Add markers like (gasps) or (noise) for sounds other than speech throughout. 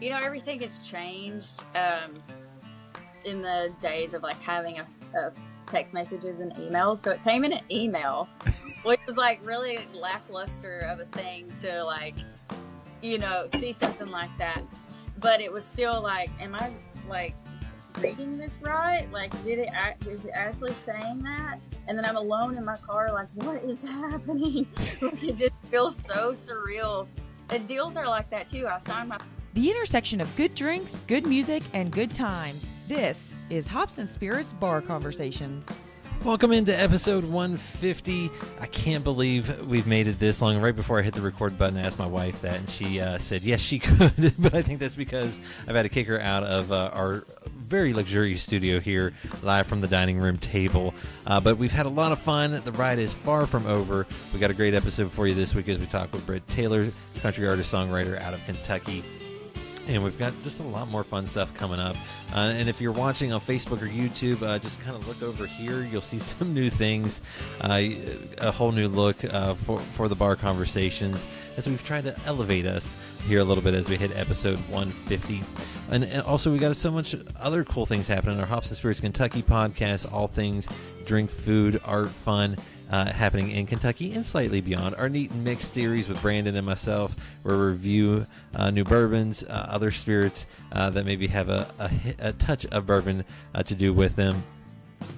you know, everything has changed um, in the days of like having a, a text messages and emails. So it came in an email, (laughs) which was like really lackluster of a thing to like, you know, see something like that. But it was still like, am I like reading this right? Like, did it act, is it actually saying that? And then I'm alone in my car, like, what is (laughs) happening? like, it just feels so surreal. And deals are like that too. I signed my The intersection of good drinks, good music, and good times. This is Hops and Spirits Bar Conversations. Welcome into episode 150. I can't believe we've made it this long. Right before I hit the record button, I asked my wife that, and she uh, said yes, she (laughs) could. but I think that's because I've had to kick her out of uh, our very luxurious studio here, live from the dining room table. Uh, but we've had a lot of fun. The ride is far from over. We got a great episode for you this week as we talk with Brit Taylor, country artist songwriter out of Kentucky and we've got just a lot more fun stuff coming up. Uh, and if you're watching on Facebook or YouTube, uh, just kind of look over here. You'll see (laughs) some new things, uh, a whole new look uh, for for the bar conversations as we've tried to elevate us here a little bit as we hit episode 150. And, and also, we got so much other cool things happening. Our Hops and Spirits Kentucky podcast, all things drink, food, art, fun uh, happening in Kentucky and slightly beyond. Our neat and mixed series with Brandon and myself, where we review uh, new bourbons, uh, other spirits uh, that maybe have a, a, a touch of bourbon uh, to do with them.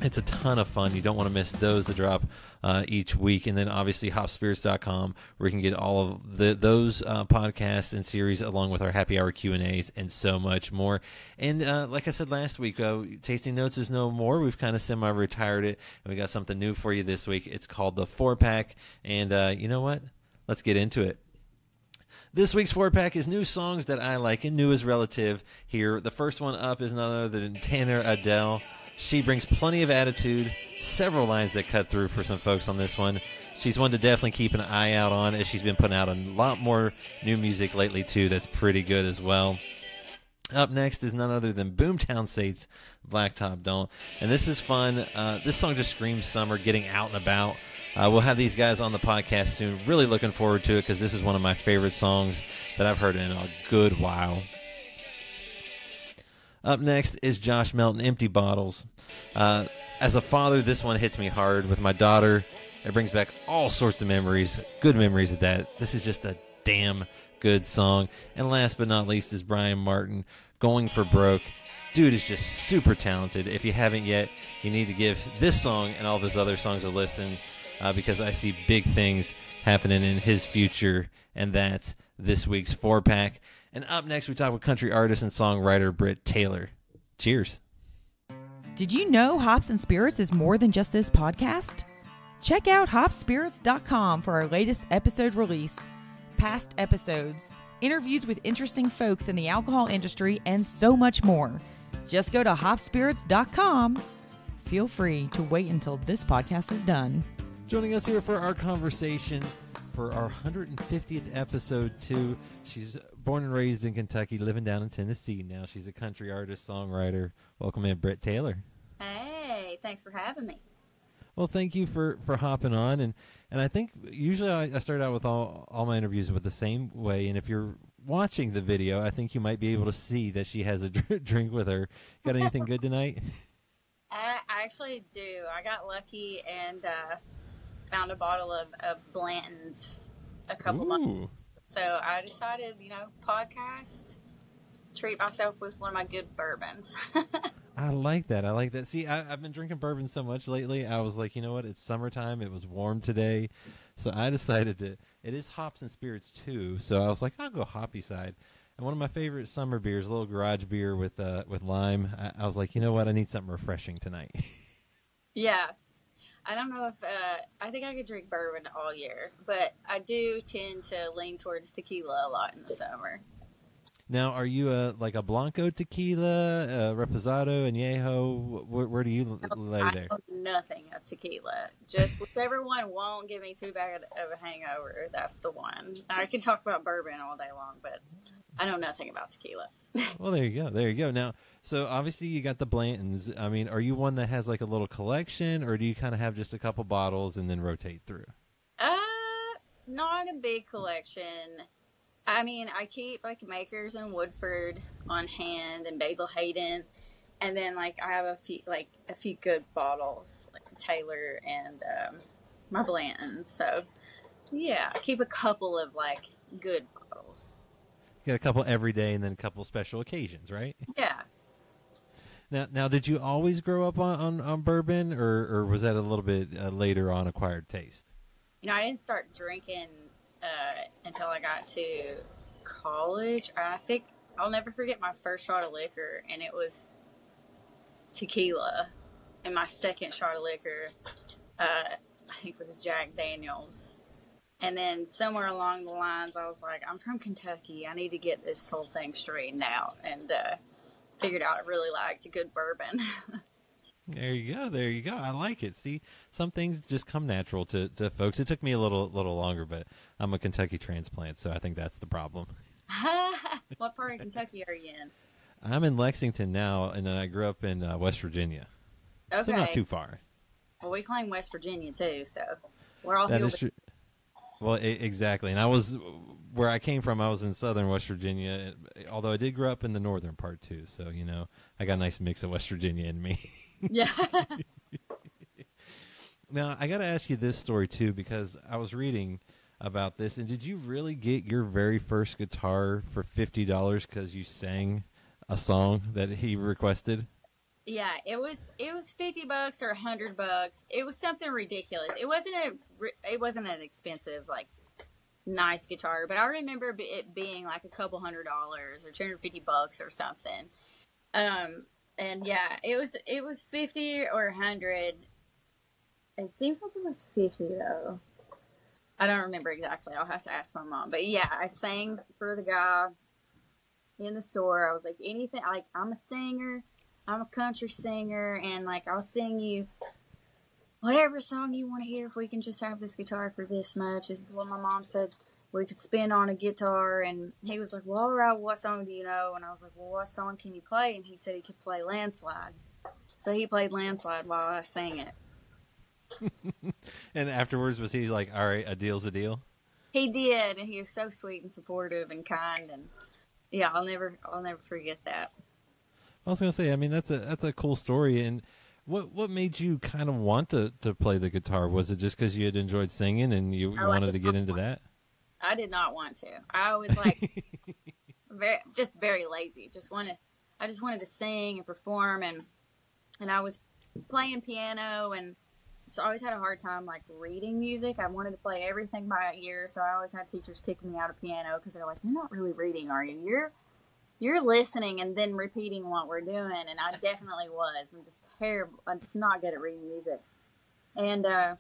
It's a ton of fun. You don't want to miss those that drop uh, each week. And then obviously hopsspirits.com where you can get all of the, those uh, podcasts and series along with our happy hour Q&As and so much more. And uh, like I said last week, uh, Tasting Notes is no more. We've kind of semi-retired it and we got something new for you this week. It's called the four pack. And uh, you know what? Let's get into it. This week's four pack is new songs that I like, and new is relative here. The first one up is none other than Tanner Adell. She brings plenty of attitude, several lines that cut through for some folks on this one. She's one to definitely keep an eye out on as she's been putting out a lot more new music lately too. That's pretty good as well. Up next is none other than Boomtown Saints, Blacktop Don't. And this is fun. Uh, this song just screams summer, getting out and about. Uh, we'll have these guys on the podcast soon. Really looking forward to it because this is one of my favorite songs that I've heard in a good while. Up next is Josh Melton, Empty Bottles. Uh, as a father, this one hits me hard with my daughter. It brings back all sorts of memories, good memories of that. This is just a damn good song. And last but not least is Bryan Martin, Going for Broke. Dude is just super talented. If you haven't yet, you need to give this song and all of his other songs a listen uh, because I see big things happening in his future, and that's this week's four pack. And up next, we talk with country artist and songwriter Brit Taylor. Cheers. Did you know Hops and Spirits is more than just this podcast? Check out hopsspirits.com for our latest episode release, past episodes, interviews with interesting folks in the alcohol industry, and so much more. Just go to hopsspirits.com. Feel free to wait until this podcast is done. Joining us here for our conversation for our 150th episode, too. She's born and raised in Kentucky, living down in Tennessee now. She's a country artist, songwriter. Welcome in, Brit Taylor. Hey, thanks for having me. Well, thank you for, for hopping on, and, and I think usually I, I start out with all all my interviews with the same way. And if you're watching the video, I think you might be able to see that she has a (laughs) drink with her. Got anything good tonight? (laughs) I, I actually do. I got lucky and uh, found a bottle of, of Blanton's a couple months. So I decided, you know, podcast, treat myself with one of my good bourbons. (laughs) I like that. I like that. See, I, I've been drinking bourbon so much lately. I was like, you know what? It's summertime. It was warm today, so I (laughs) decided to. It is hops and spirits too, so I was like, I'll go hoppy side. And one of my favorite summer beers, a little garage beer with uh, with lime. I, I was like, you know what? I need something refreshing tonight. (laughs) yeah. I don't know if, uh, I think I could drink bourbon all year, but I do tend to lean towards tequila a lot in the summer. now, are you a like a blanco tequila, uh, reposado, añejo? Where, where do you l- lay I there? know nothing of tequila. Just whichever one won't give me too bad of a hangover, that's the one. I can talk about bourbon all day long, but I know nothing about tequila. (laughs) Well, there you go. There you go. Now, so obviously you got the Blantons. I mean, are you one that has like a little collection, or do you kind of have just a couple bottles and then rotate through? Uh, not a big collection. I mean, I keep like Makers and Woodford on hand and Basil Hayden, and then like I have a few like a few good bottles like Taylor and um, my Blanton's. So yeah, I keep a couple of like good bottles. You got a couple every day and then a couple special occasions, right? Yeah. Now, now, did you always grow up on, on, on bourbon, or, or was that a little bit uh, later on acquired taste? You know, I didn't start drinking uh, until I got to college. I think I'll never forget my first shot of liquor, and it was tequila. And my second shot of liquor, uh, I think was Jack Daniels. And then somewhere along the lines, I was like, I'm from Kentucky. I need to get this whole thing straightened out. And uh, figured out I really liked a good bourbon. (laughs) There you go. There you go. I like it. See, some things just come natural to, to folks. It took me a little little longer, but I'm a Kentucky transplant, so I think that's the problem. (laughs) (laughs) what part of Kentucky are you in? I'm in Lexington now, and I grew up in uh, West Virginia, Okay. so not too far. Well, we claim West Virginia too, so we're all That here. is true. Well, exactly. And I was where I came from. I was in southern West Virginia, eh, although I did grow up in the northern part too. So you know, I got a nice mix of West Virginia in me. (laughs) Yeah. Now, I got to ask you this story too because I was reading about this, and did you really get your very first guitar for fifty dollars because you sang a song that he requested? yeah, it was it was fifty bucks or a hundred bucks. It was something ridiculous. It wasn't a it wasn't an expensive like nice guitar, but I remember it being like a couple hundred dollars or two hundred fifty bucks or something. Um, and yeah, it was it was fifty or a hundred. It seems like it was fifty though. I don't remember exactly. I'll have to ask my mom. But yeah, I sang for the guy in the store. I was like, anything like I'm a singer. I'm a country singer, and like I'll sing you whatever song you want to hear. If we can just have this guitar for this much, this is what my mom said we could spend on a guitar. And he was like, "Well, all right, what song do you know?" And I was like, "Well, what song can you play?" And he said he could play "Landslide." So he played "Landslide" while I sang it. (laughs) And afterwards, was he like, "All right, a deal's a deal"? He did, and he was so sweet and supportive and kind, and yeah, I'll never, I'll never forget that. I was gonna say, I mean, that's a that's a cool story. And what what made you kind of want to to play the guitar? Was it just because you had enjoyed singing and you, you oh, I wanted to get into that? I did not want to. I was like (laughs) very just very lazy. Just wanted I just wanted to sing and perform and and I was playing piano and just always had a hard time like reading music. I wanted to play everything by ear, so I always had teachers kicking me out of piano because they're like, "You're not really reading, are you? You're you're listening and then repeating what we're doing." And I definitely was. I'm just terrible. I'm just not good at reading music. And uh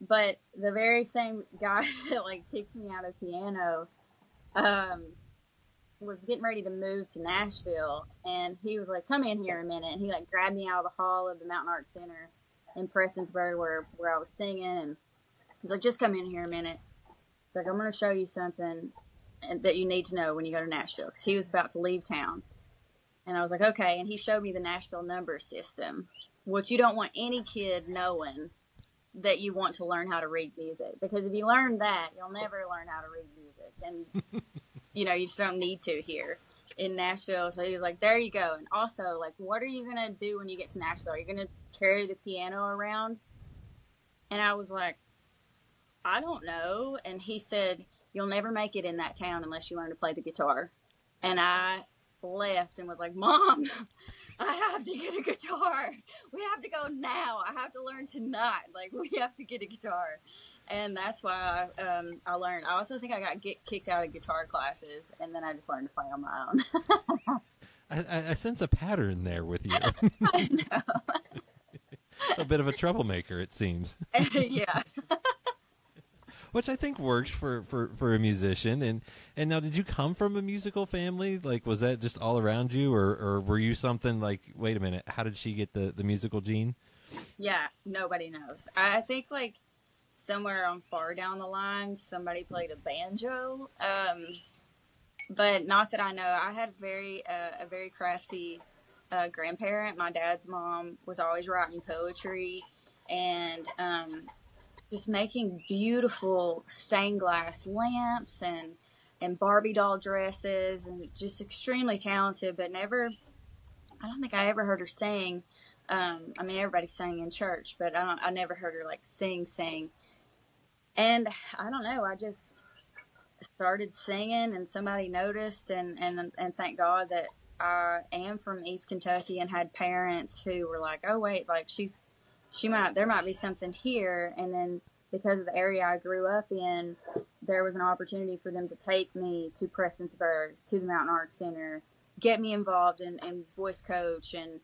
but the very same guy (laughs) that like kicked me out of piano um was getting ready to move to Nashville and he was like, Come in here a minute and he like grabbed me out of the hall of the Mountain Arts Center in Prestonsburg where where I was singing and he's like, Just come in here a minute. He's like, I'm gonna show you something that you need to know when you go to Nashville because he was about to leave town. And I was like, okay. And he showed me the Nashville number system, which you don't want any kid knowing that you want to learn how to read music because if you learn that, you'll never learn how to read music, and (laughs) you know you just don't need to here in Nashville. So he was like, "There you go." And also, like, what are you gonna do when you get to Nashville? Are you gonna carry the piano around? And I was like, "I don't know." And he said, "You'll never make it in that town unless you learn to play the guitar." And I left and was like, "Mom." (laughs) I have to get a guitar. We have to go now. I have to learn tonight. Like we have to get a guitar, and that's why I, um, I learned. I also think I got get kicked out of guitar classes, and then I just learned to play on my own. (laughs) I, I, I sense a pattern there with you. (laughs) I know. a bit of a troublemaker, it seems. yeah. Which I think works for, for, for a musician. And and now, did you come from a musical family? Like, was that just all around you, or, or were you something like, wait a minute, how did she get the, the musical gene? Yeah. Nobody knows. I think like somewhere on far down the line, somebody played a banjo. Um, but not that I know. I had very uh, a very crafty uh, grandparent. My dad's mom was always writing poetry and um, just making beautiful stained glass lamps and and Barbie doll dresses and just extremely talented, but never. I don't think I ever heard her sing. Um, I mean, everybody sang in church, but I don't. I never heard her like sing, sing. And I don't know. I just started singing, and somebody noticed, and and and thank God that I am from East Kentucky and had parents who were like, "Oh wait, like she's she might there might be something here," and then because of the area I grew up in, there was an opportunity for them to take me to Prestonsburg, to the Mountain Arts Center, get me involved in, in voice coach and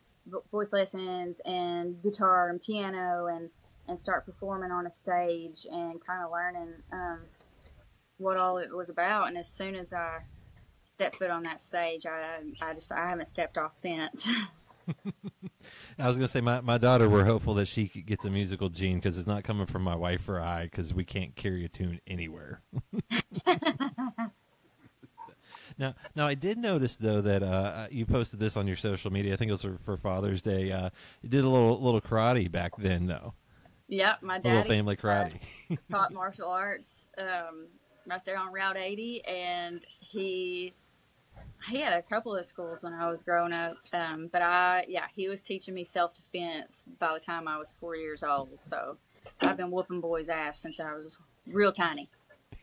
voice lessons and guitar and piano and, and start performing on a stage and kind of learning um, what all it was about. And as soon as I stepped foot on that stage, I, I just I haven't stepped off since. (laughs) I was gonna say my, my daughter. We're hopeful that she gets a musical gene because it's not coming from my wife or I because we can't carry a tune anywhere. (laughs) now, now I did notice though that uh, you posted this on your social media. I think it was for, for Father's Day. Uh, you did a little little karate back then, though. Yep, my dad. little family karate. Uh, taught martial arts um, right there on Route 80, and he he had a couple of schools when I was growing up, um, but I yeah he was teaching me self defense by the time I was four years old. So I've been whooping boys' ass since I was real tiny.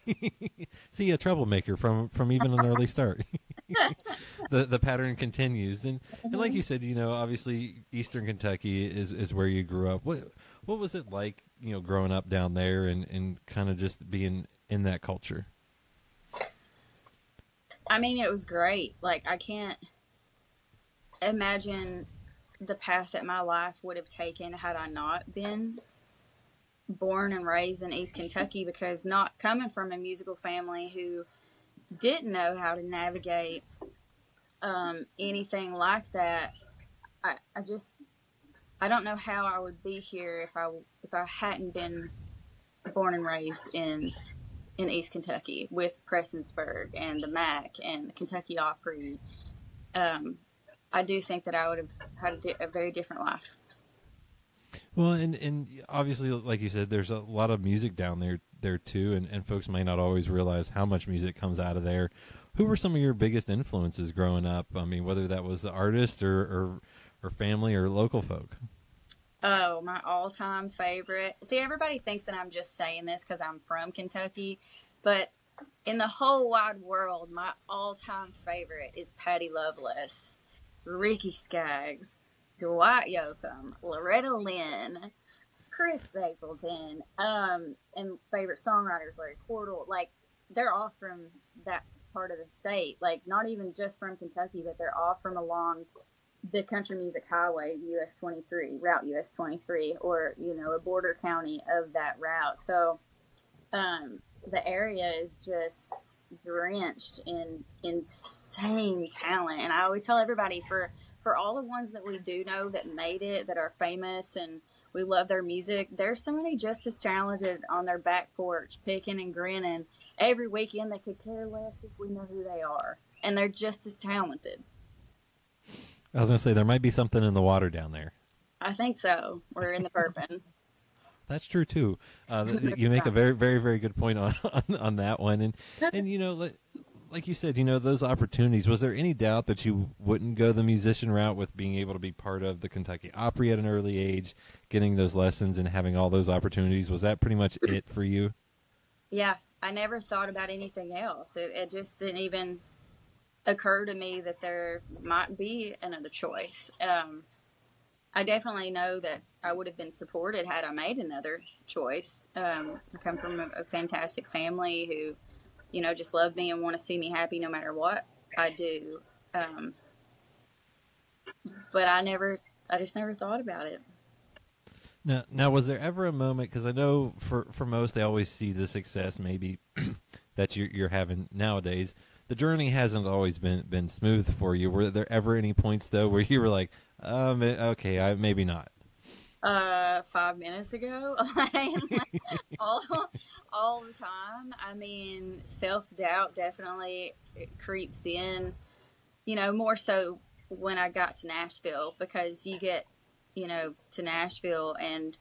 (laughs) See a troublemaker from from even an early start. (laughs) the the pattern continues, and and like you said, you know, obviously Eastern Kentucky is is where you grew up. What what was it like, you know, growing up down there and and kind of just being in that culture? I mean, it was great. Like, I can't imagine the path that my life would have taken had I not been born and raised in East Kentucky because not coming from a musical family who didn't know how to navigate um, anything like that, I, I just I don't know how I would be here if I if I hadn't been born and raised in in East Kentucky with Prestonsburg and the Mac and the Kentucky Opry. Um, I do think that I would have had a, di- a, very different life. Well, and and obviously, like you said, there's a lot of music down there there too, and, and folks may not always realize how much music comes out of there. Who were some of your biggest influences growing up? I mean, whether that was the artist or or, or family or local folk. Oh, my all time favorite. See, everybody thinks that I'm just saying this because I'm from Kentucky, but in the whole wide world, my all time favorite is Patty Loveless, Ricky Skaggs, Dwight Yoakam, Loretta Lynn, Chris Stapleton, um, and favorite songwriters Larry Cordle. Like, they're all from that part of the state. Like, not even just from Kentucky, but they're all from along the country music highway us 23 route us 23 or you know a border county of that route. So um, the area is just drenched in insane talent. And i always tell everybody for for all the ones that we do know that made it that are famous and we love their music there's somebody just as talented on their back porch picking and grinning every weekend they could care less if we know who they are. And they're just as talented I was going to say there might be something in the water down there. I think so. We're in the bourbon. (laughs) That's true too. Uh, you (laughs) make a very, very, very good point on, (laughs) on, on that one, and and you know, like, like you said, you know, those opportunities. Was there any doubt that you wouldn't go the musician route with being able to be part of the Kentucky Opry at an early age, getting those lessons and having all those opportunities? Was that pretty much it for you? Yeah, I never thought about anything else. It, it just didn't even occur to me that there might be another choice. Um, I definitely know that I would have been supported had I made another choice. Um, I come from a, a, fantastic family who, you know, just love me and want to see me happy no matter what I do. Um, but I never, I just never thought about it. Now, now, was there ever a moment? Because I know for for most they always see the success maybe (clears throat) that you're, you're having nowadays the journey hasn't always been been smooth for you. Were there ever any points though where you were like, um, eh, okay, I maybe not? Uh, five minutes ago, (laughs) all all the time. I mean, self doubt definitely creeps in. You know, more so when I got to Nashville because you get, you know, to Nashville and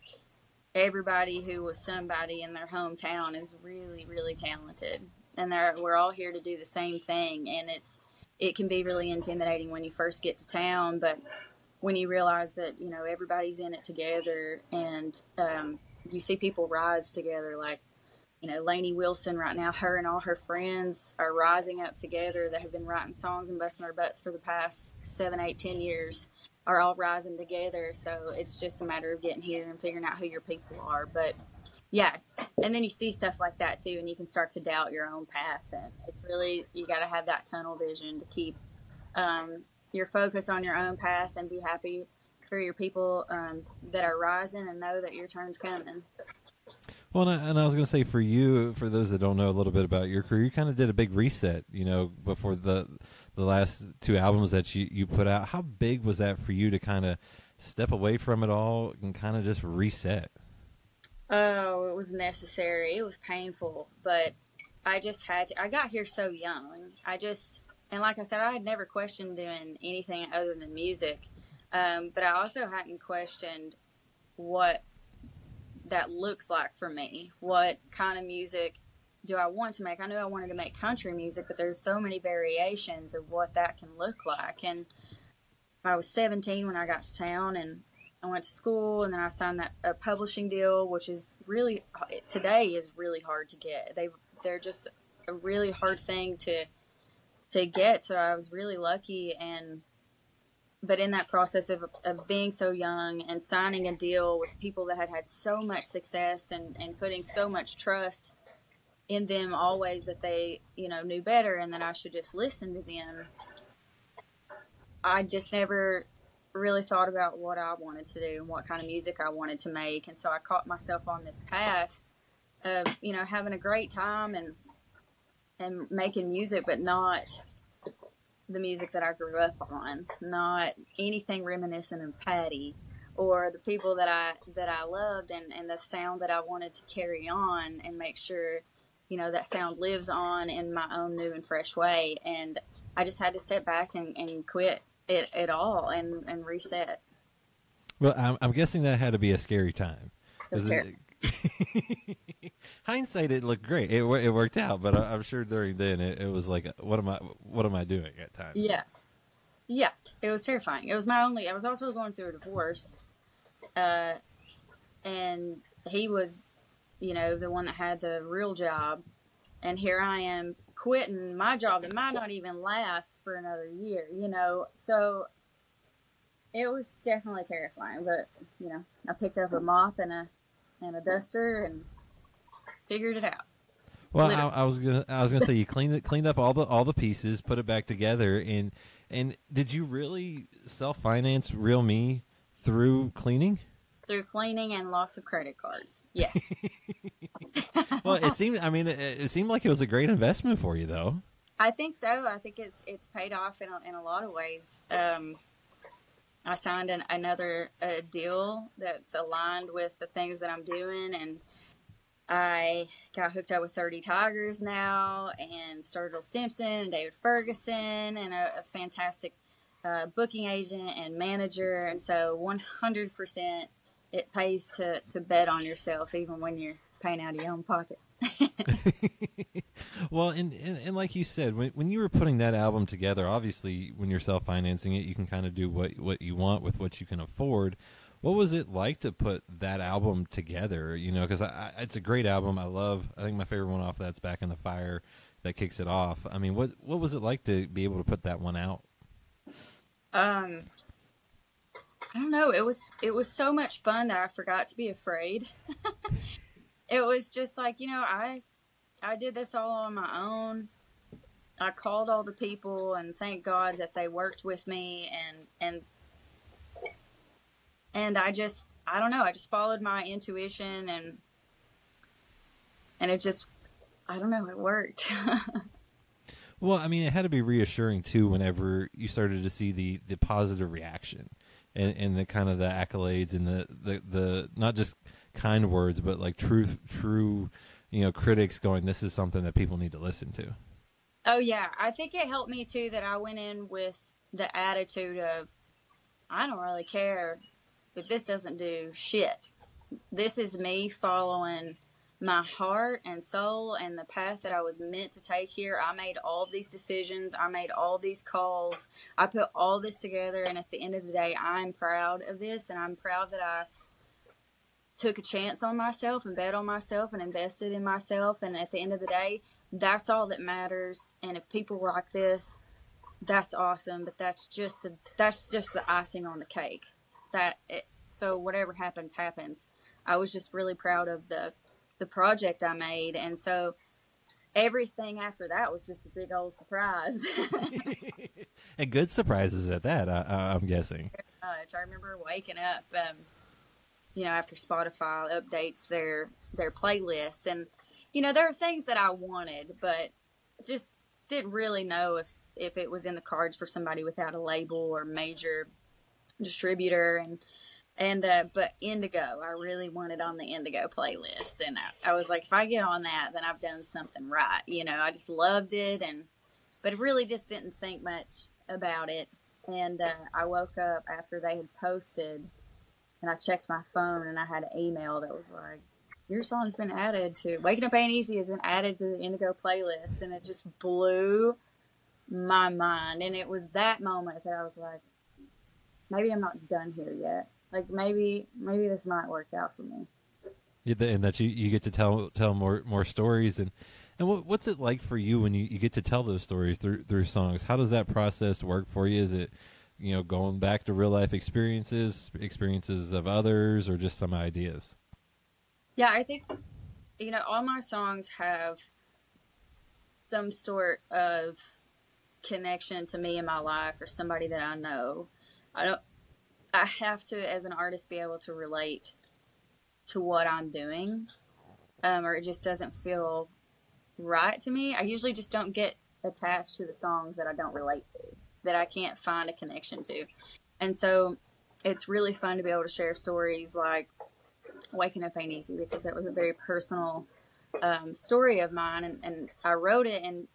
everybody who was somebody in their hometown is really, really talented and we're all here to do the same thing, and it's it can be really intimidating when you first get to town, but when you realize that you know everybody's in it together, and um, you see people rise together, like you know Lainey Wilson right now, her and all her friends are rising up together. They have been writing songs and busting their butts for the past seven, eight, ten years are all rising together. So it's just a matter of getting here and figuring out who your people are. But yeah, and then you see stuff like that too, and you can start to doubt your own path. And it's really you got to have that tunnel vision to keep um, your focus on your own path and be happy for your people um, that are rising and know that your turn's coming. Well, and I, and I was going to say for you, for those that don't know a little bit about your career, you kind of did a big reset, you know, before the the last two albums that you, you put out. How big was that for you to kind of step away from it all and kind of just reset? Oh, it was necessary. It was painful, but I just had to. I got here so young. I just, and like I said, I had never questioned doing anything other than music. Um, but I also hadn't questioned what that looks like for me. What kind of music do I want to make? I knew I wanted to make country music, but there's so many variations of what that can look like. And I was 17 when I got to town, and I went to school, and then I signed that a publishing deal, which is really today is really hard to get. They they're just a really hard thing to to get. So I was really lucky, and but in that process of, of being so young and signing a deal with people that had had so much success and, and putting so much trust in them always that they, you know, knew better and that I should just listen to them. I just never really thought about what I wanted to do and what kind of music I wanted to make. And so I caught myself on this path of, you know, having a great time and and making music but not the music that I grew up on, not anything reminiscent of Patty or the people that I that I loved and, and the sound that I wanted to carry on and make sure you know that sound lives on in my own new and fresh way and i just had to step back and, and quit it, it all and, and reset. Well I'm, I'm guessing that had to be a scary time. It, (laughs) hindsight it looked great. It, it worked out but I, am sure during then it, it was like what am i what am i doing at times? Yeah. Yeah. It was terrifying. It was my only i was also going through a divorce uh, and he was you know, the one that had the real job. And here I am quitting my job that might not even last for another year, you know. So it was definitely terrifying, but you know, I picked up a mop and a and a duster and figured it out. Well, I, I, was gonna I was gonna say you cleaned it cleaned up all the all the pieces, put it back together, and and did you really self finance Real Me through cleaning? Through cleaning and lots of credit cards. Yes. (laughs) (laughs) well, it seemed. I mean, it, it, seemed like it was a great investment for you, though. I think so. I think it's it's paid off in a, in a lot of ways. Um, I signed an, another uh, deal that's aligned with the things that I'm doing, and I got hooked up with 30 Tigers now, and Sturgill Simpson, and David Ferguson, and a, a fantastic uh, booking agent and manager. And so 100% it pays to, to bet on yourself even when you're paying out of your own pocket. (laughs) well, and, and, and like you said, when when you were putting that album together, obviously when you're self financing it, you can kind of do what what you want with what you can afford. What was it like to put that album together? You know, because it's a great album. I love. I think my favorite one off that's "Back in the Fire," that kicks it off. I mean, what what was it like to be able to put that one out? Um, I don't know. It was it was so much fun that I forgot to be afraid. (laughs) it was just like you know I I did this all on my own. I called all the people and thank God that they worked with me and and and I just I don't know I just followed my intuition and and it just I don't know it worked. (laughs) well, I mean, it had to be reassuring too whenever you started to see the the positive reaction and, and the kind of the accolades and the, the, the not just kind words, but like true true you know critics going, this is something that people need to listen to. Oh yeah, I think it helped me too that I went in with the attitude of I don't really care if this doesn't do shit. This is me following my heart and soul and the path that I was meant to take here. I made all these decisions. I made all these calls. I put all this together. And at the end of the day, I'm proud of this. And I'm proud that I took a chance on myself and bet on myself and invested in myself. And at the end of the day, that's all that matters. And if people like this, that's awesome. But that's just a, that's just the icing on the cake. That it, so whatever happens, happens. I was just really proud of the the project I made, and so everything after that was just a big old surprise. (laughs) and good surprises at that. I, am guessing. Much. I remember waking up, um, you know, after Spotify updates their their playlists, and you know, there are things that I wanted, but just didn't really know if if it was in the cards for somebody without a label or major distributor, and and uh, but Indigo, I really wanted on the Indigo playlist, and I, I, was like, if I get on that, then I've done something right. You know, I just loved it, and but really just didn't think much about it. And uh, I woke up after they had posted, and I checked my phone, and I had an email that was like, "Your song's been added to Waking Up Ain't Easy has been added to the Indigo playlist," and it just blew my mind. And it was that moment that I was like, maybe I'm not done here yet like maybe maybe this might work out for me. Yeah, and that you, you get to tell tell more more stories and and what, what's it like for you when you, you get to tell those stories through through songs? How does that process work for you? Is it you know going back to real life experiences, experiences of others, or just some ideas? Yeah, I think you know all my songs have some sort of connection to me in my life or somebody that I know. I don't I have to, as an artist, be able to relate to what I'm doing, um, or it just doesn't feel right to me. I usually just don't get attached to the songs that I don't relate to, that I can't find a connection to. And so it's really fun to be able to share stories like Waking Up Ain't Easy because that was a very personal um, story of mine. And, and I wrote it in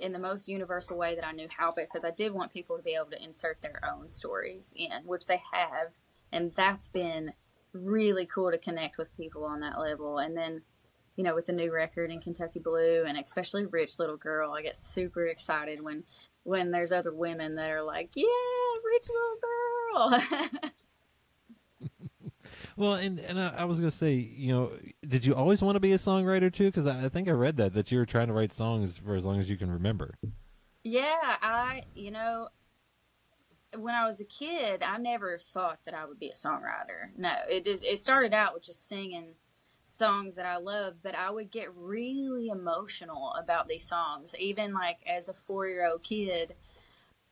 in the most universal way that I knew how because I did want people to be able to insert their own stories in, which they have. And that's been really cool to connect with people on that level. And then, you know, with the new record in Kentucky Blue and especially Rich Little Girl, I get super excited when when there's other women that are like, Yeah, Rich Little Girl (laughs) Well, and and I, I was gonna say, you know, did you always want to be a songwriter too? Because I, I think I read that that you were trying to write songs for as long as you can remember. Yeah, I, you know, when I was a kid, I never thought that I would be a songwriter. No, it it started out with just singing songs that I loved, but I would get really emotional about these songs, even like as a four year old kid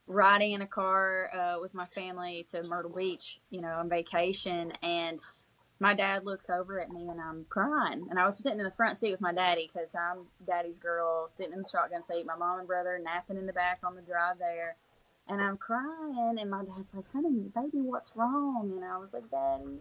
riding in a car uh, with my family to Myrtle Beach, you know, on vacation, and my dad looks over at me and I'm crying. And I was sitting in the front seat with my daddy because I'm daddy's girl, sitting in the shotgun seat. My mom and brother napping in the back on the drive there. And I'm crying. And my dad's like, honey, baby, what's wrong? And I was like, daddy,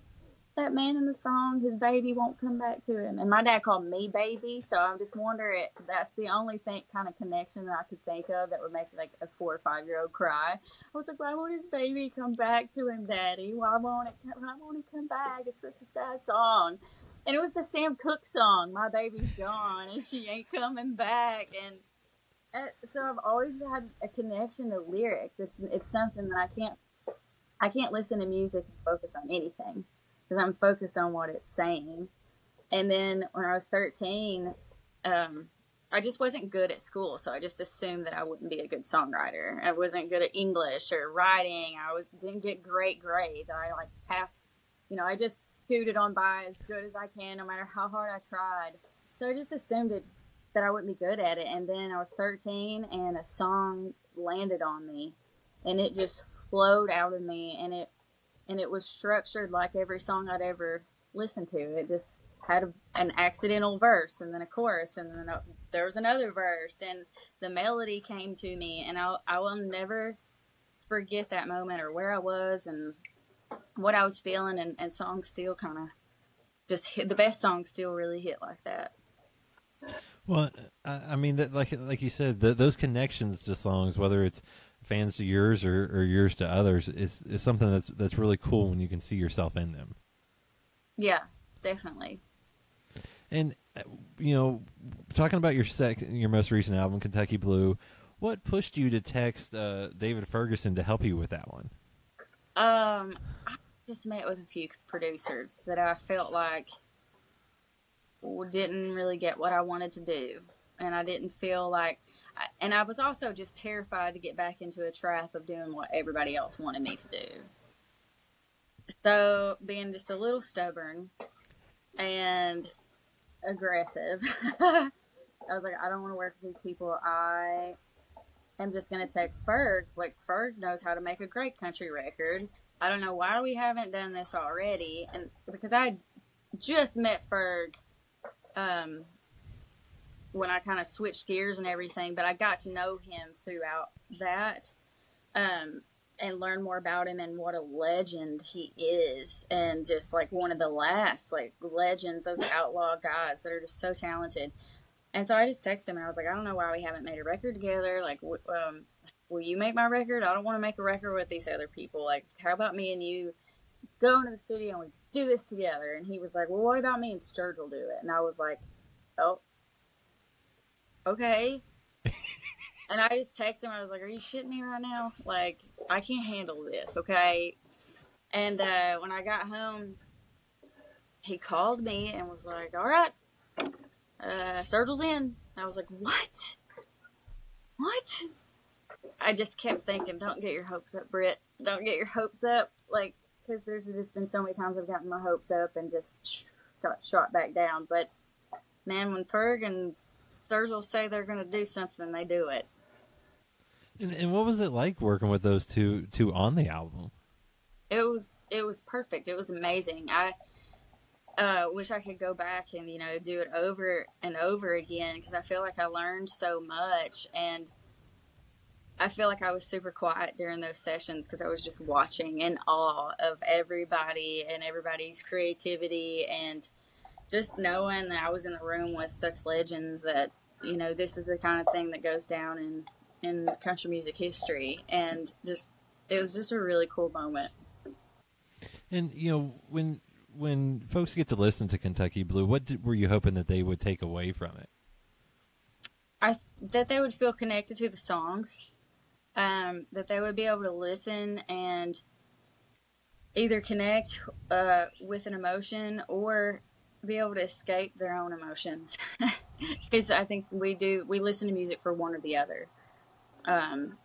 that man in the song, his baby won't come back to him. And my dad called me baby, so I'm just wondering if that's the only thing kind of connection that I could think of that would make like a four or five year old cry. I was like, why won't his baby come back to him, daddy? Why won't it? Why won't he come back? It's such a sad song. And it was the Sam Cooke song, "My Baby's Gone and She Ain't Coming Back," and uh, so I've always had a connection to lyrics. It's it's something that I can't I can't listen to music and focus on anything because I'm focused on what it's saying. And then when I was 13, um, I just wasn't good at school, so I just assumed that I wouldn't be a good songwriter. I wasn't good at English or writing. I was didn't get great grades. I like passed, you know, I just scooted on by as good as I can, no matter how hard I tried. So I just assumed it, that I wouldn't be good at it. And then I was 13, and a song landed on me, and it just flowed out of me, and it and it was structured like every song I'd ever listened to. It just had a, an accidental verse and then a chorus and then a, there was another verse and the melody came to me and I, I will never forget that moment or where I was and what I was feeling and, and songs still kind of just hit the best songs still really hit like that. Well, I, I mean that like like you said, the, those connections to songs, whether it's fans to yours or, or yours to others is is something that's that's really cool when you can see yourself in them. Yeah, definitely. And you know, talking about your sec, your most recent album, Kentucky Blue, what pushed you to text uh, David Ferguson to help you with that one? Um, I just met with a few producers that I felt like didn't really get what I wanted to do, and I didn't feel like. And I was also just terrified to get back into a trap of doing what everybody else wanted me to do. So, being just a little stubborn and aggressive, (laughs) I was like, I don't want to work with these people. I am just going to text Ferg. Like, Ferg knows how to make a great country record. I don't know why we haven't done this already. And because I just met Ferg um, when I kind of switched gears and everything, but I got to know him throughout that. Um, and learn more about him and what a legend he is and just like one of the last like legends those outlaw guys that are just so talented. And so i just texted him and i was like i don't know why we haven't made a record together. Like um, will you make my record? I don't want to make a record with these other people. Like how about me and you go into the studio and we do this together? And he was like well what about me and Sturgill do it? And i was like oh okay and I just texted him. I was like, "Are you shitting me right now? Like, I can't handle this, okay?" And uh, when I got home, he called me and was like, "All right, uh, Sturgill's in." I was like, "What? What?" I just kept thinking, "Don't get your hopes up, Brit. Don't get your hopes up." Like, because there's just been so many times I've gotten my hopes up and just got shot back down. But man, when Ferg and Sturgill say they're going to do something, they do it. And, and what was it like working with those two two on the album? It was it was perfect. It was amazing. I uh, wish I could go back and you know do it over and over again because I feel like I learned so much and I feel like I was super quiet during those sessions because I was just watching in awe of everybody and everybody's creativity and just knowing that I was in the room with such legends that you know this is the kind of thing that goes down in in country music history, and just it was just a really cool moment. And you know when when folks get to listen to Kentucky Blue, what did, were you hoping that they would take away from it? I that they would feel connected to the songs, um, that they would be able to listen and either connect uh, with an emotion or be able to escape their own emotions. (laughs) Because I think we do we listen to music for one or the other um,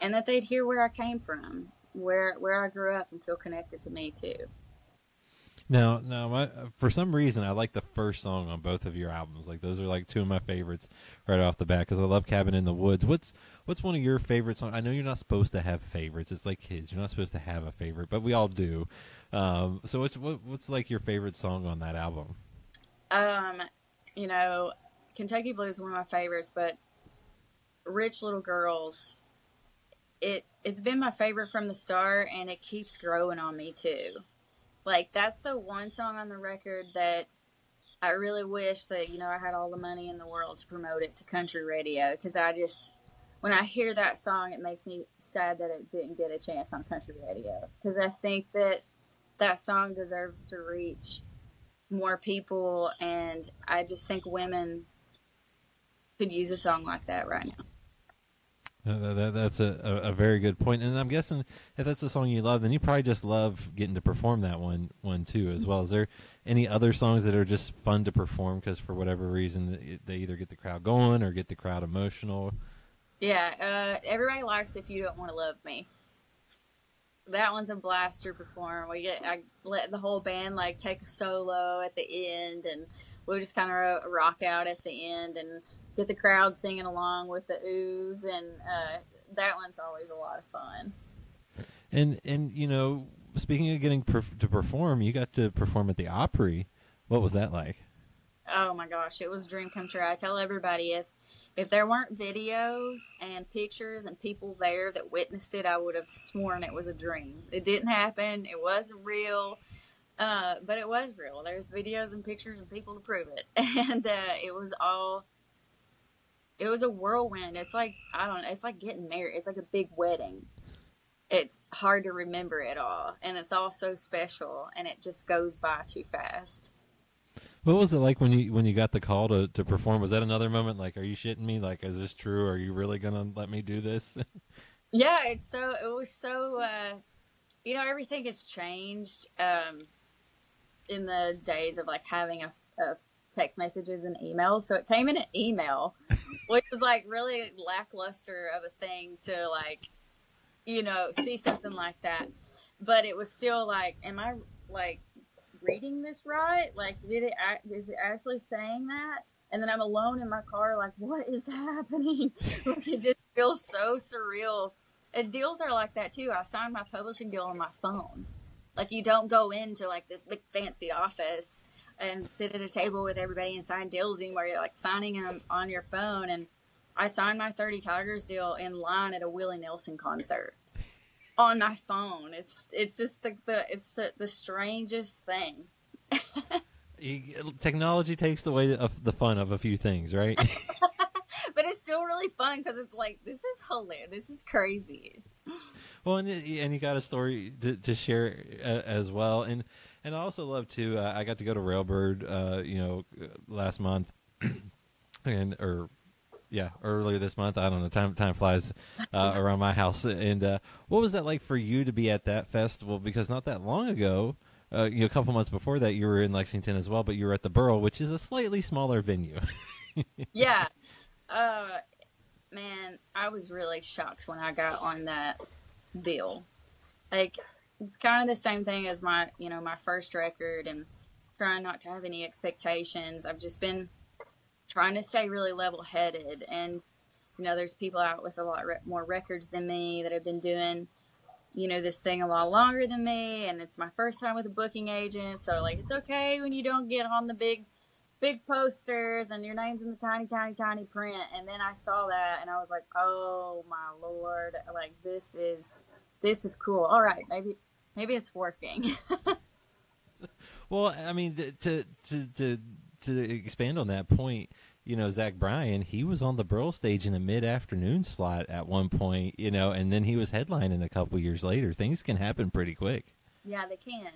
and that they'd hear where I came from, where where I grew up, and feel connected to me too. Now, now, my, for some reason, I like the first song on both of your albums. Like those are like two of my favorites right off the bat because I love "Cabin in the Woods." What's what's one of your favorite songs? I know you're not supposed to have favorites. It's like kids; you're not supposed to have a favorite, but we all do. Um, so, what's what, what's like your favorite song on that album? Um, you know, Kentucky Blues is one of my favorites, but Rich Little Girls, it it's been my favorite from the start, and it keeps growing on me too. Like that's the one song on the record that I really wish that you know I had all the money in the world to promote it to country radio because I just when I hear that song, it makes me sad that it didn't get a chance on country radio because I think that that song deserves to reach more people, and I just think women could use a song like that right now. Uh, that, that's a, a, a, very good point, and I'm guessing if that's a song you love, then you probably just love getting to perform that one one too as well. Is there any other songs that are just fun to perform because for whatever reason they either get the crowd going or get the crowd emotional? Yeah, uh, everybody likes "If You Don't Want to Love Me." That one's a blast to perform. We get I let the whole band like take a solo at the end, and we just kind of rock out at the end and get the crowd singing along with the ooze, and uh, that one's always a lot of fun. And and you know, speaking of getting perf- to perform, you got to perform at the Opry. What was that like? Oh my gosh, it was a dream come true. I tell everybody if if there weren't videos and pictures and people there that witnessed it, I would have sworn it was a dream. It didn't happen. It wasn't real. Uh, but it was real. There's videos and pictures and people to prove it. (laughs) And uh, it was all it was a whirlwind. It's like I don't. It's like getting married. It's like a big wedding. It's hard to remember it all, and it's all so special, and it just goes by too fast. What was it like when you when you got the call to, to perform? Was that another moment? Like, are you shitting me? Like, is this true? Are you really gonna let me do this? (laughs) yeah, it's so it was so uh, you know everything has changed um, in the days of like having a, a text messages and emails. So it came in an email, (laughs) which was like really lackluster of a thing to like you know see something like that. But it was still like, am I like reading this right? Like, did it act, is it actually saying that? And then I'm alone in my car, like, what is (laughs) happening? it just feels so surreal. And deals are like that too. I signed my publishing deal on my phone. Like, you don't go into like this big fancy office and sit at a table with everybody and sign deals anymore. You're like signing them on your phone. And I signed my 30 Tigers deal in line at a Willie Nelson concert on my phone. It's it's just the, the it's the strangest thing. (laughs) technology takes away of the fun of a few things, right? (laughs) but it's still really fun because it's like this is hilarious. This is crazy. Well, and and you got a story to, to share uh, as well, and and I also love to. Uh, I got to go to Railbird, uh, you know, last month, (clears throat) and or yeah, earlier this month. I don't know. Time time flies uh, around my house. And uh, what was that like for you to be at that festival? Because not that long ago, uh, you know, a couple months before that, you were in Lexington as well, but you were at the Burl, which is a slightly smaller venue. (laughs) yeah, uh, man, I was really shocked when I got on that bill. Like, it's kind of the same thing as my, you know, my first record, and trying not to have any expectations. I've just been trying to stay really level headed. And, you know, there's people out with a lot re- more records than me that have been doing, you know, this thing a lot longer than me. And it's my first time with a booking agent. So, like, it's okay when you don't get on the big, big posters and your name's in the tiny, tiny, tiny print. And then I saw that and I was like, oh my lord, like, this is, this is cool. All right, maybe, maybe it's working. (laughs) well, I mean, to, to, to, to expand on that point, you know, Zach Bryan, he was on the Burl stage in a mid afternoon slot at one point, you know, and then he was headlining a couple years later. Things can happen pretty quick. Yeah, they can.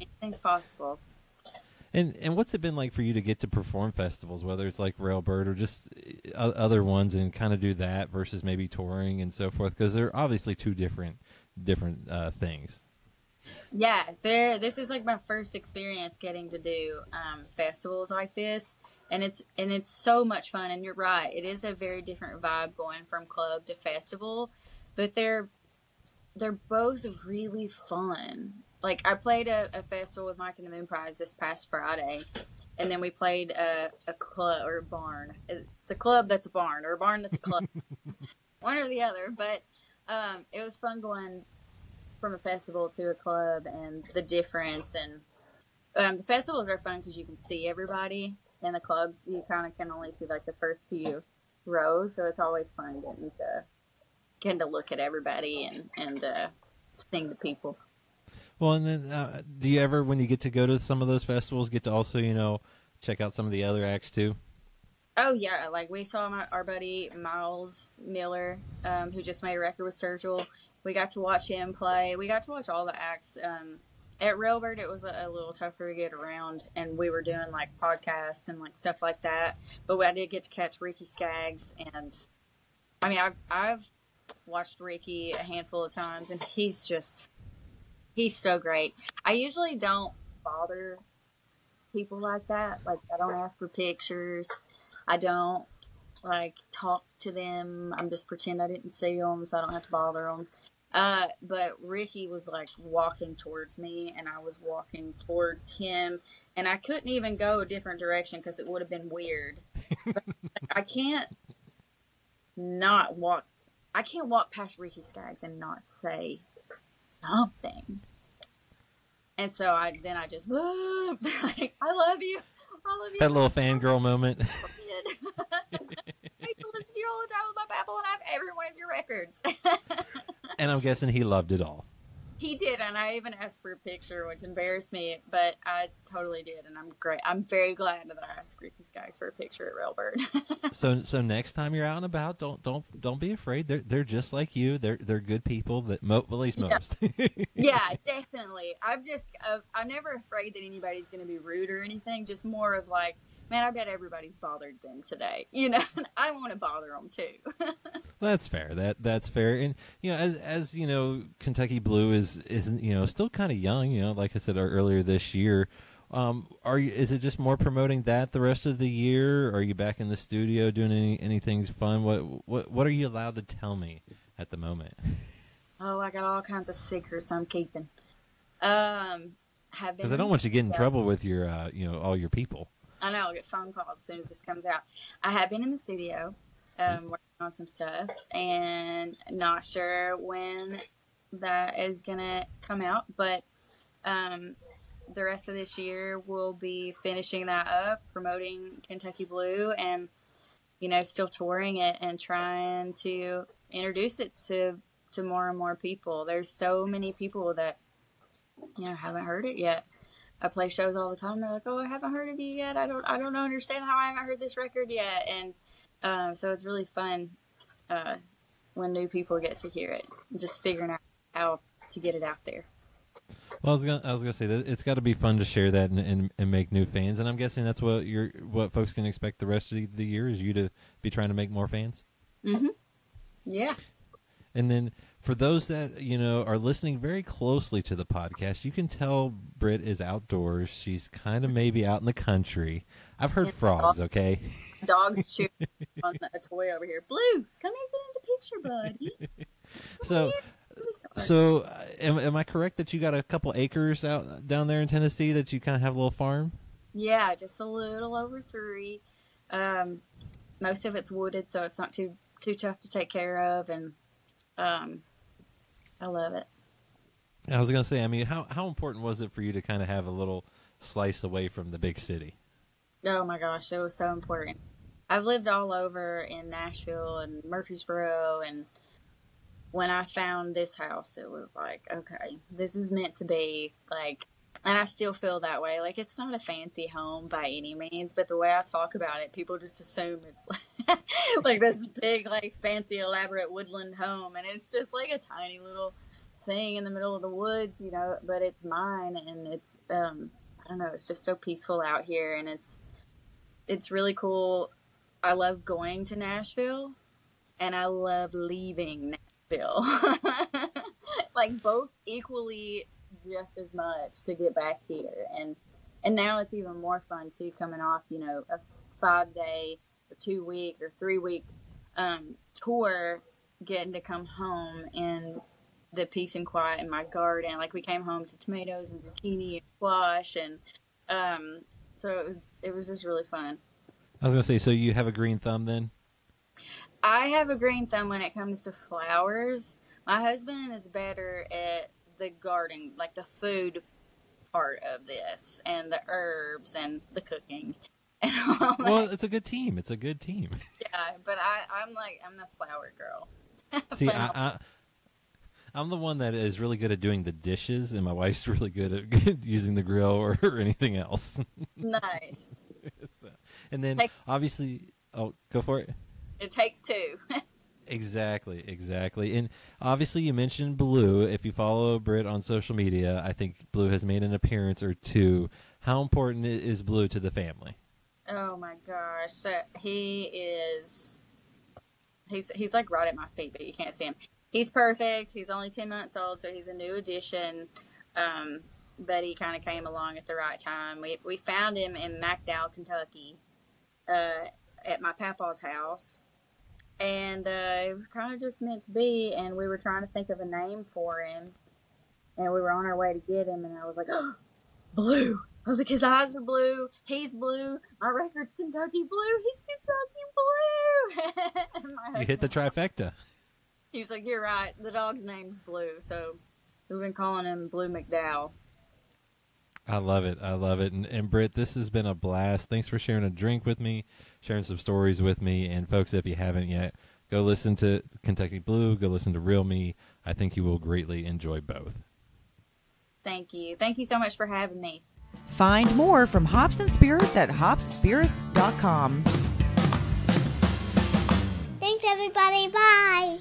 Anything's possible. And and what's it been like for you to get to perform festivals, whether it's like Railbird or just uh, other ones, and kind of do that versus maybe touring and so forth? Because they're obviously two different different uh, things. Yeah, there. This is like my first experience getting to do um, festivals like this, and it's and it's so much fun. And you're right, it is a very different vibe going from club to festival, but they're they're both really fun. Like I played a, a festival with Mike and the Moonpies this past Friday, and then we played a, a club or a barn. It's a club that's a barn, or a barn that's a club, (laughs) one or the other. But um, it was fun going from a festival to a club and the difference and um, the festivals are fun because you can see everybody in the clubs you kind of can only see like the first few rows so it's always fun getting to getting to look at everybody and and uh, sing to people well and then uh, do you ever when you get to go to some of those festivals get to also you know check out some of the other acts too Oh yeah, like we saw my, our buddy Miles Miller, um, who just made a record with Sturgill we got to watch him play. We got to watch all the acts. Um, at Railbird, it was a, a, little tougher to get around, and we were doing like podcasts and like stuff like that. But I did get to catch Ricky Skaggs, and I mean, I've I've watched Ricky a handful of times, and he's just he's so great. I usually don't bother people like that. Like I don't ask for pictures. I don't like talk to them. I'm just pretend I didn't see them, so I don't have to bother them. Uh, but Ricky was like walking towards me, and I was walking towards him, and I couldn't even go a different direction because it would have been weird. (laughs) I can't not walk. I can't walk past Ricky Skaggs and not say something. And so I then I just (laughs) like I love you. I love you. That little fangirl (laughs) moment. I listen to you all the time with my Apple and I have every one of your records. And I'm guessing he loved it all. He did. and I even asked for a picture, which embarrassed me, but I totally did, and I'm great. I'm very glad that I asked Ricky Skaggs for a picture at Railbird. (laughs) so so next time you're out and about, don't don't don't be afraid. They're they're just like you. They're they're good people. That mo- at least most. Yeah, (laughs) yeah definitely. I'm just uh, I'm never afraid that anybody's going to be rude or anything. Just more of like man, I bet everybody's bothered them today. You know, (laughs) I want to bother them too. (laughs) that's fair. That that's fair. And you know, as as you know, Kentucky Blue is is you know still kind of young. You know, like I said earlier this year. Um, are you? Is it just more promoting that the rest of the year? are you back in the studio doing any anything fun? What what what are you allowed to tell me at the moment? (laughs) Oh, I got all kinds of secrets I'm keeping. Um, have because I don't want you to get in trouble with your uh, you know all your people. I know I'll get phone calls as soon as this comes out. I have been in the studio um, working on some stuff, and not sure when that is gonna come out, but um, the rest of this year we'll be finishing that up, promoting Kentucky Blue, and you know, still touring it and trying to introduce it to to more and more people. There's so many people that you know haven't heard it yet. I play shows all the time. They're like, "Oh, I haven't heard of you yet. I don't, I don't understand how I haven't heard this record yet." And um, so it's really fun uh, when new people get to hear it, just figuring out how to get it out there. Well, I was gonna, I was gonna say that it's got to be fun to share that and, and, and, make new fans, and I'm guessing that's what you're, what folks can expect the rest of the, the year is you to be trying to make more fans. Mm-hmm. Yeah. And then for those that you know are listening very closely to the podcast, you can tell Brit is outdoors. She's kind of maybe out in the country. I've heard frogs. Okay. Dogs chew (laughs) on a toy over here. Blue, come here, get into picture, buddy. (laughs) so. So, uh, am, am I correct that you got a couple acres out down there in Tennessee that you kind of have a little farm? Yeah, just a little over three. Um, most of it's wooded, so it's not too too tough to take care of, and um, I love it. I was gonna say, I mean, how how important was it for you to kind of have a little slice away from the big city? Oh my gosh, it was so important. I've lived all over in Nashville and Murfreesboro, and when I found this house, it was like, okay, this is meant to be. Like, and I still feel that way. Like, it's not a fancy home by any means, but the way I talk about it, people just assume it's like, (laughs) like this big, like fancy, elaborate woodland home, and it's just like a tiny little thing in the middle of the woods, you know. But it's mine, and it's um, I don't know, it's just so peaceful out here, and it's it's really cool. I love going to Nashville, and I love leaving Nashville. (laughs) like both equally just as much to get back here. And and now it's even more fun too coming off you know a five day or two week or three week um, tour getting to come home in the peace and quiet in my garden. Like we came home to tomatoes and zucchini and squash and um, so it was it was just really fun. I was gonna say so you have a green thumb then? I have a green thumb when it comes to flowers. My husband is better at the garden, like the food part of this, and the herbs and the cooking. (laughs) And well, it's a good team. It's a good team. (laughs) Yeah, but I, I'm like I'm the flower girl. (laughs) See, I, I, I'm the one that is really good at doing the dishes, and my wife's really good at using the grill or, or anything else. nice. so, and then Take, obviously, oh, go for it. It takes two. Exactly, exactly. And obviously, you mentioned Blue. If you follow Brit on social media, I think Blue has made an appearance or two. How important is Blue to the family? Oh my gosh, he is. He's he's like right at my feet, but you can't see him. He's perfect. He's only ten months old, so he's a new addition. Um, but he kind of came along at the right time. We we found him in McDowell, Kentucky, uh, at my papa's house and uh, it was kind of just meant to be. And we were trying to think of a name for him, and we were on our way to get him. And I was like, oh, (gasps) "Blue." I was like, "His eyes are blue. He's blue. My record's Kentucky Blue. He's Kentucky Blue." (laughs) you hit the trifecta. (laughs) He was like, "You're right. The dog's name's Blue." So we've been calling him Blue McDowell. I love it. I love it. And, and Brit, this has been a blast. Thanks for sharing a drink with me, sharing some stories with me. And folks, if you haven't yet, go listen to Kentucky Blue, go listen to Real Me. I think you will greatly enjoy both. Thank you. Thank you so much for having me. Find more from Hops and Spirits at hopsspirits.com. Thanks, everybody. Bye.